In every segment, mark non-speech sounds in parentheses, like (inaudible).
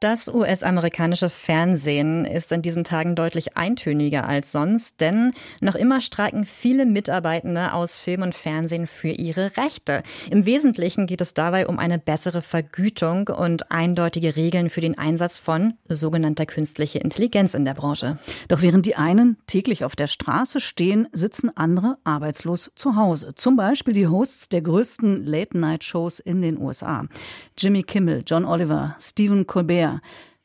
das US-amerikanische Fernsehen ist in diesen Tagen deutlich eintöniger als sonst, denn noch immer streiken viele Mitarbeitende aus Film und Fernsehen für ihre Rechte. Im Wesentlichen geht es dabei um eine bessere Vergütung und eindeutige Regeln für den Einsatz von sogenannter künstlicher Intelligenz in der Branche. Doch während die einen täglich auf der Straße stehen, sitzen andere arbeitslos zu Hause. Zum Beispiel die Hosts der größten Late-Night-Shows in den USA. Jimmy Kimmel, John Oliver, Stephen Colbert,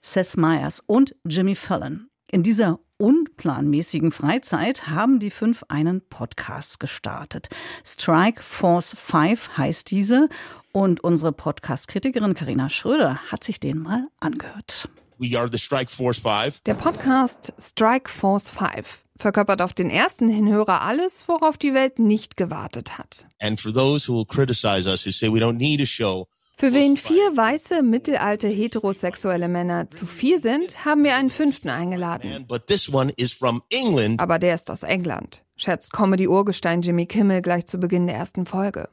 Seth Meyers und Jimmy Fallon. In dieser unplanmäßigen Freizeit haben die fünf einen Podcast gestartet. Strike Force 5 heißt diese und unsere Podcast-Kritikerin Karina Schröder hat sich den mal angehört. We are the Strike Force 5. Der Podcast Strike Force 5 verkörpert auf den ersten Hinhörer alles, worauf die Welt nicht gewartet hat. And for those who will criticize us who say we don't need a show für wen vier weiße, mittelalte, heterosexuelle Männer zu viel sind, haben wir einen fünften eingeladen. Aber der ist aus England, schätzt Comedy-Urgestein Jimmy Kimmel gleich zu Beginn der ersten Folge.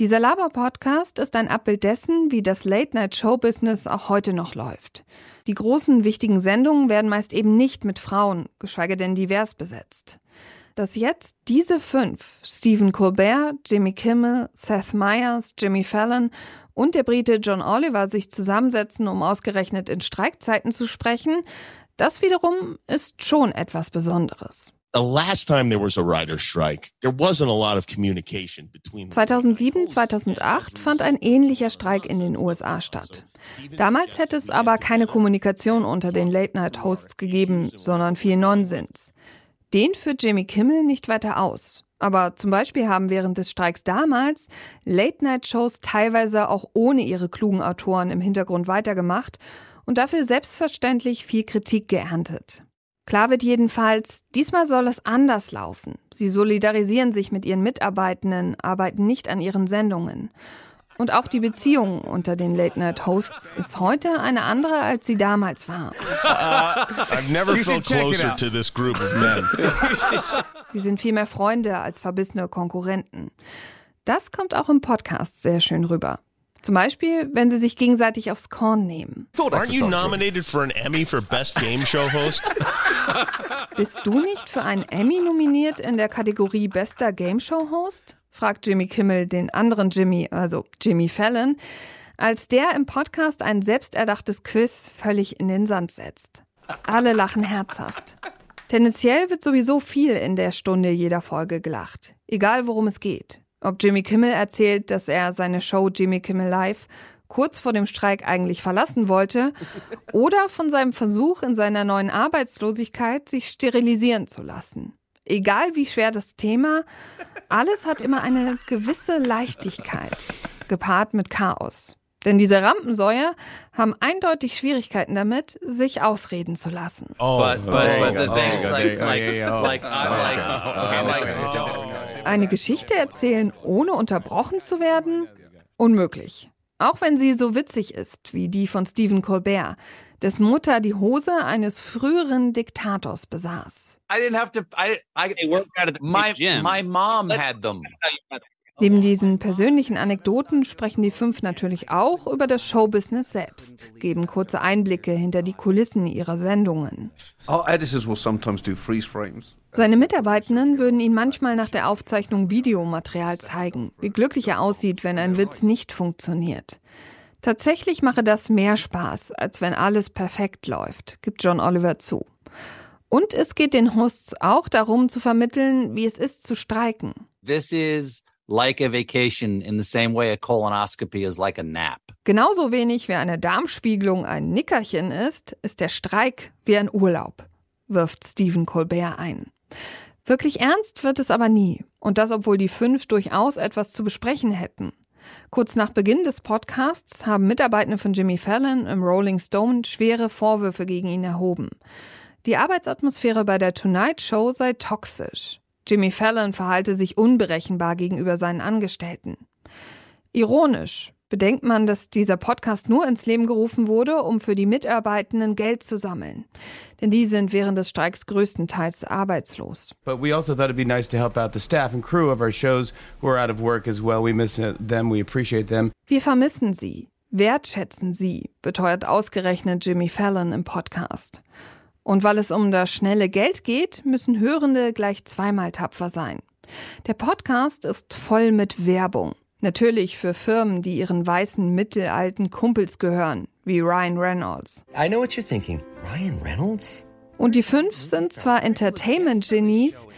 Dieser Laber-Podcast ist ein Abbild dessen, wie das Late-Night-Show-Business auch heute noch läuft. Die großen, wichtigen Sendungen werden meist eben nicht mit Frauen, geschweige denn divers besetzt dass jetzt diese fünf, Stephen Colbert, Jimmy Kimmel, Seth Meyers, Jimmy Fallon und der Brite John Oliver sich zusammensetzen, um ausgerechnet in Streikzeiten zu sprechen, das wiederum ist schon etwas Besonderes. 2007, 2008 fand ein ähnlicher Streik in den USA statt. Damals hätte es aber keine Kommunikation unter den Late-Night-Hosts gegeben, sondern viel Nonsens. Den führt Jimmy Kimmel nicht weiter aus. Aber zum Beispiel haben während des Streiks damals Late-Night-Shows teilweise auch ohne ihre klugen Autoren im Hintergrund weitergemacht und dafür selbstverständlich viel Kritik geerntet. Klar wird jedenfalls, diesmal soll es anders laufen. Sie solidarisieren sich mit ihren Mitarbeitenden, arbeiten nicht an ihren Sendungen. Und auch die Beziehung unter den Late-Night-Hosts ist heute eine andere, als sie damals war. (laughs) (laughs) Sie sind viel mehr Freunde als verbissene Konkurrenten. Das kommt auch im Podcast sehr schön rüber. Zum Beispiel, wenn sie sich gegenseitig aufs Korn nehmen. Aren't you nominated for an Emmy for Best Game Show Host? (laughs) Bist du nicht für einen Emmy nominiert in der Kategorie Bester Game Show Host? Fragt Jimmy Kimmel den anderen Jimmy, also Jimmy Fallon, als der im Podcast ein selbsterdachtes Quiz völlig in den Sand setzt. Alle lachen herzhaft. Tendenziell wird sowieso viel in der Stunde jeder Folge gelacht, egal worum es geht. Ob Jimmy Kimmel erzählt, dass er seine Show Jimmy Kimmel Live kurz vor dem Streik eigentlich verlassen wollte, oder von seinem Versuch in seiner neuen Arbeitslosigkeit sich sterilisieren zu lassen. Egal wie schwer das Thema, alles hat immer eine gewisse Leichtigkeit, gepaart mit Chaos. Denn diese Rampensäue haben eindeutig Schwierigkeiten damit, sich ausreden zu lassen. Eine Geschichte erzählen, ohne unterbrochen zu werden? Unmöglich. Auch wenn sie so witzig ist wie die von Stephen Colbert, des Mutter die Hose eines früheren Diktators besaß. I didn't have to. I, I, my, my mom had them. Neben diesen persönlichen Anekdoten sprechen die fünf natürlich auch über das Showbusiness selbst, geben kurze Einblicke hinter die Kulissen ihrer Sendungen. Seine Mitarbeitenden würden ihn manchmal nach der Aufzeichnung Videomaterial zeigen, wie glücklich er aussieht, wenn ein Witz nicht funktioniert. Tatsächlich mache das mehr Spaß, als wenn alles perfekt läuft, gibt John Oliver zu. Und es geht den Hosts auch darum zu vermitteln, wie es ist zu streiken. This is like a vacation in the same way a colonoscopy is like a nap. Genauso wenig wie eine Darmspiegelung ein Nickerchen ist, ist der Streik wie ein Urlaub, wirft Stephen Colbert ein. Wirklich ernst wird es aber nie. Und das, obwohl die fünf durchaus etwas zu besprechen hätten. Kurz nach Beginn des Podcasts haben Mitarbeitende von Jimmy Fallon im Rolling Stone schwere Vorwürfe gegen ihn erhoben. Die Arbeitsatmosphäre bei der Tonight Show sei toxisch. Jimmy Fallon verhalte sich unberechenbar gegenüber seinen Angestellten. Ironisch, Bedenkt man, dass dieser Podcast nur ins Leben gerufen wurde, um für die Mitarbeitenden Geld zu sammeln. Denn die sind während des Streiks größtenteils arbeitslos. But we also thought it'd be nice to help out the staff and crew of our shows who are out of work as well. We miss them, we appreciate them. Wir vermissen sie, wertschätzen sie, beteuert ausgerechnet Jimmy Fallon im Podcast. Und weil es um das schnelle Geld geht, müssen Hörende gleich zweimal tapfer sein. Der Podcast ist voll mit Werbung. Natürlich für Firmen, die ihren weißen mittelalten Kumpels gehören, wie Ryan Reynolds. I know what you're thinking. Ryan Reynolds? Und die fünf sind zwar Entertainment-Genies,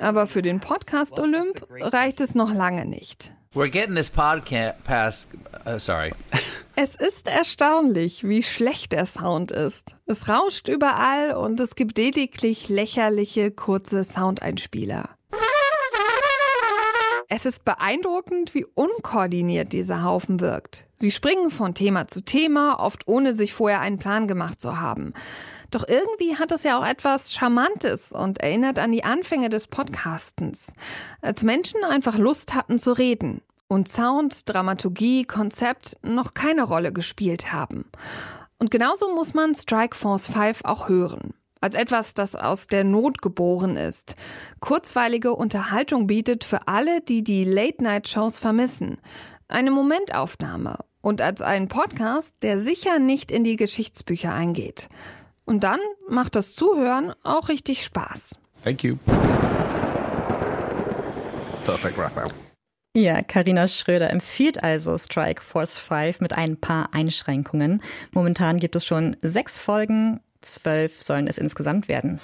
aber für den Podcast Olymp reicht es noch lange nicht. We're getting this podcast. Uh, sorry. Es ist erstaunlich, wie schlecht der Sound ist. Es rauscht überall und es gibt lediglich lächerliche kurze Soundeinspieler. Es ist beeindruckend, wie unkoordiniert dieser Haufen wirkt. Sie springen von Thema zu Thema, oft ohne sich vorher einen Plan gemacht zu haben. Doch irgendwie hat es ja auch etwas Charmantes und erinnert an die Anfänge des Podcastens, als Menschen einfach Lust hatten zu reden und Sound, Dramaturgie, Konzept noch keine Rolle gespielt haben. Und genauso muss man Strike Force 5 auch hören als etwas, das aus der Not geboren ist, kurzweilige Unterhaltung bietet für alle, die die Late-Night-Shows vermissen, eine Momentaufnahme und als einen Podcast, der sicher nicht in die Geschichtsbücher eingeht. Und dann macht das Zuhören auch richtig Spaß. Thank you. Perfect wrap up. Ja, Karina Schröder empfiehlt also Strike Force 5 mit ein paar Einschränkungen. Momentan gibt es schon sechs Folgen, zwölf sollen es insgesamt werden.